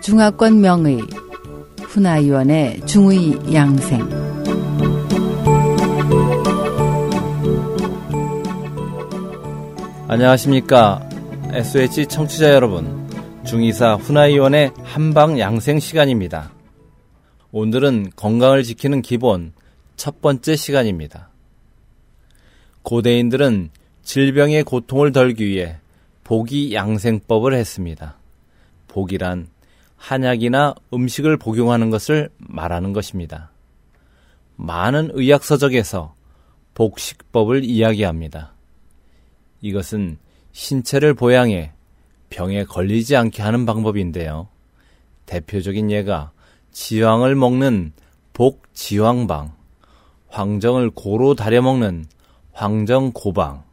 중화권 명의 훈아위원의 중의 양생. 안녕하십니까. SH 청취자 여러분. 중의사 훈아위원의 한방 양생 시간입니다. 오늘은 건강을 지키는 기본 첫 번째 시간입니다. 고대인들은 질병의 고통을 덜기 위해 복이 양생법을 했습니다 복이란 한약이나 음식을 복용하는 것을 말하는 것입니다. 많은 의학서적에서 복식법을 이야기합니다. 이것은 신체를 보양해 병에 걸리지 않게 하는 방법인데요. 대표적인 예가 지황을 먹는 복지황방, 황정을 고로 다려 먹는 황정고방,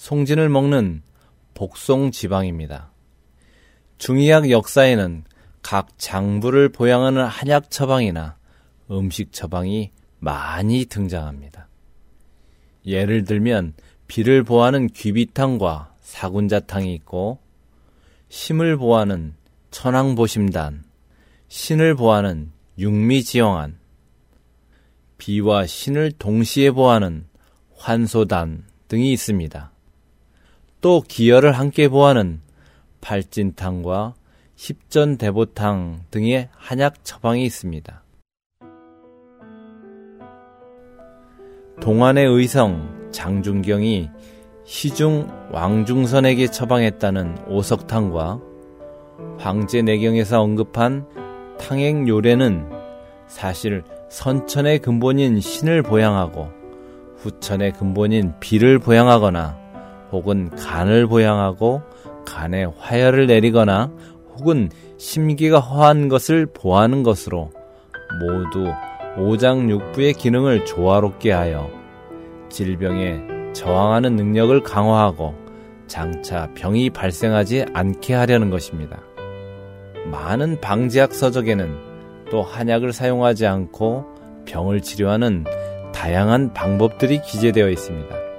송진을 먹는 복송 지방입니다. 중의학 역사에는 각 장부를 보양하는 한약 처방이나 음식 처방이 많이 등장합니다. 예를 들면 비를 보하는 귀비탕과 사군자탕이 있고 심을 보하는 천황보심단, 신을 보하는 육미지영안, 비와 신을 동시에 보하는 환소단 등이 있습니다. 또 기혈을 함께 보하는 팔진탕과 십전 대보탕 등의 한약 처방이 있습니다. 동안의 의성 장준경이 시중 왕중선에게 처방했다는 오석탕과 황제 내경에서 언급한 탕액요래는 사실 선천의 근본인 신을 보양하고 후천의 근본인 비를 보양하거나 혹은 간을 보양하고 간에 화열을 내리거나 혹은 심기가 허한 것을 보하는 것으로 모두 오장육부의 기능을 조화롭게 하여 질병에 저항하는 능력을 강화하고 장차 병이 발생하지 않게 하려는 것입니다. 많은 방지학 서적에는 또 한약을 사용하지 않고 병을 치료하는 다양한 방법들이 기재되어 있습니다.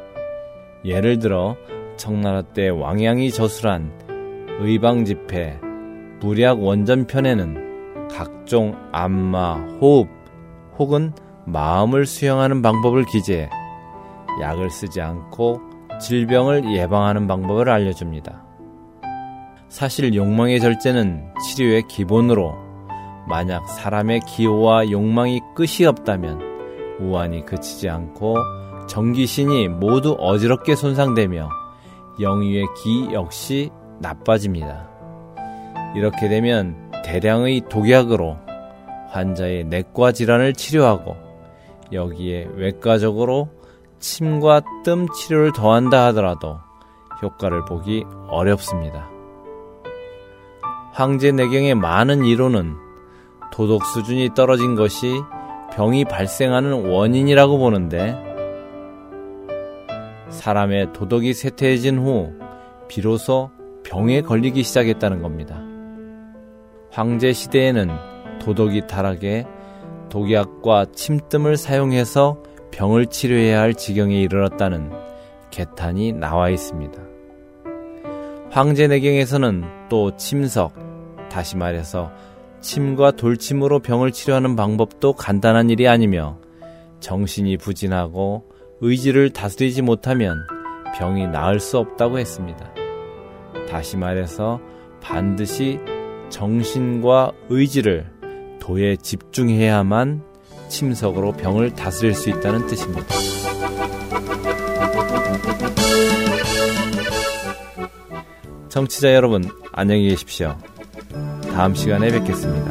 예를 들어 청나라 때 왕양이 저술한 의방 집회 무리학 원전편에는 각종 안마, 호흡 혹은 마음을 수용하는 방법을 기재해 약을 쓰지 않고 질병을 예방하는 방법을 알려줍니다. 사실 욕망의 절제는 치료의 기본으로 만약 사람의 기호와 욕망이 끝이 없다면 우환이 그치지 않고 정기신이 모두 어지럽게 손상되며 영유의 기 역시 나빠집니다. 이렇게 되면 대량의 독약으로 환자의 내과 질환을 치료하고 여기에 외과적으로 침과 뜸 치료를 더한다 하더라도 효과를 보기 어렵습니다. 황제 내경의 많은 이론은 도덕 수준이 떨어진 것이 병이 발생하는 원인이라고 보는데 사람의 도덕이 쇠퇴해진 후 비로소 병에 걸리기 시작했다는 겁니다. 황제 시대에는 도덕이 타락해 독약과 침뜸을 사용해서 병을 치료해야 할 지경에 이르렀다는 개탄이 나와 있습니다. 황제 내경에서는 또 침석, 다시 말해서 침과 돌침으로 병을 치료하는 방법도 간단한 일이 아니며 정신이 부진하고 의지를 다스리지 못하면 병이 나을 수 없다고 했습니다. 다시 말해서 반드시 정신과 의지를 도에 집중해야만 침석으로 병을 다스릴 수 있다는 뜻입니다. 청취자 여러분, 안녕히 계십시오. 다음 시간에 뵙겠습니다.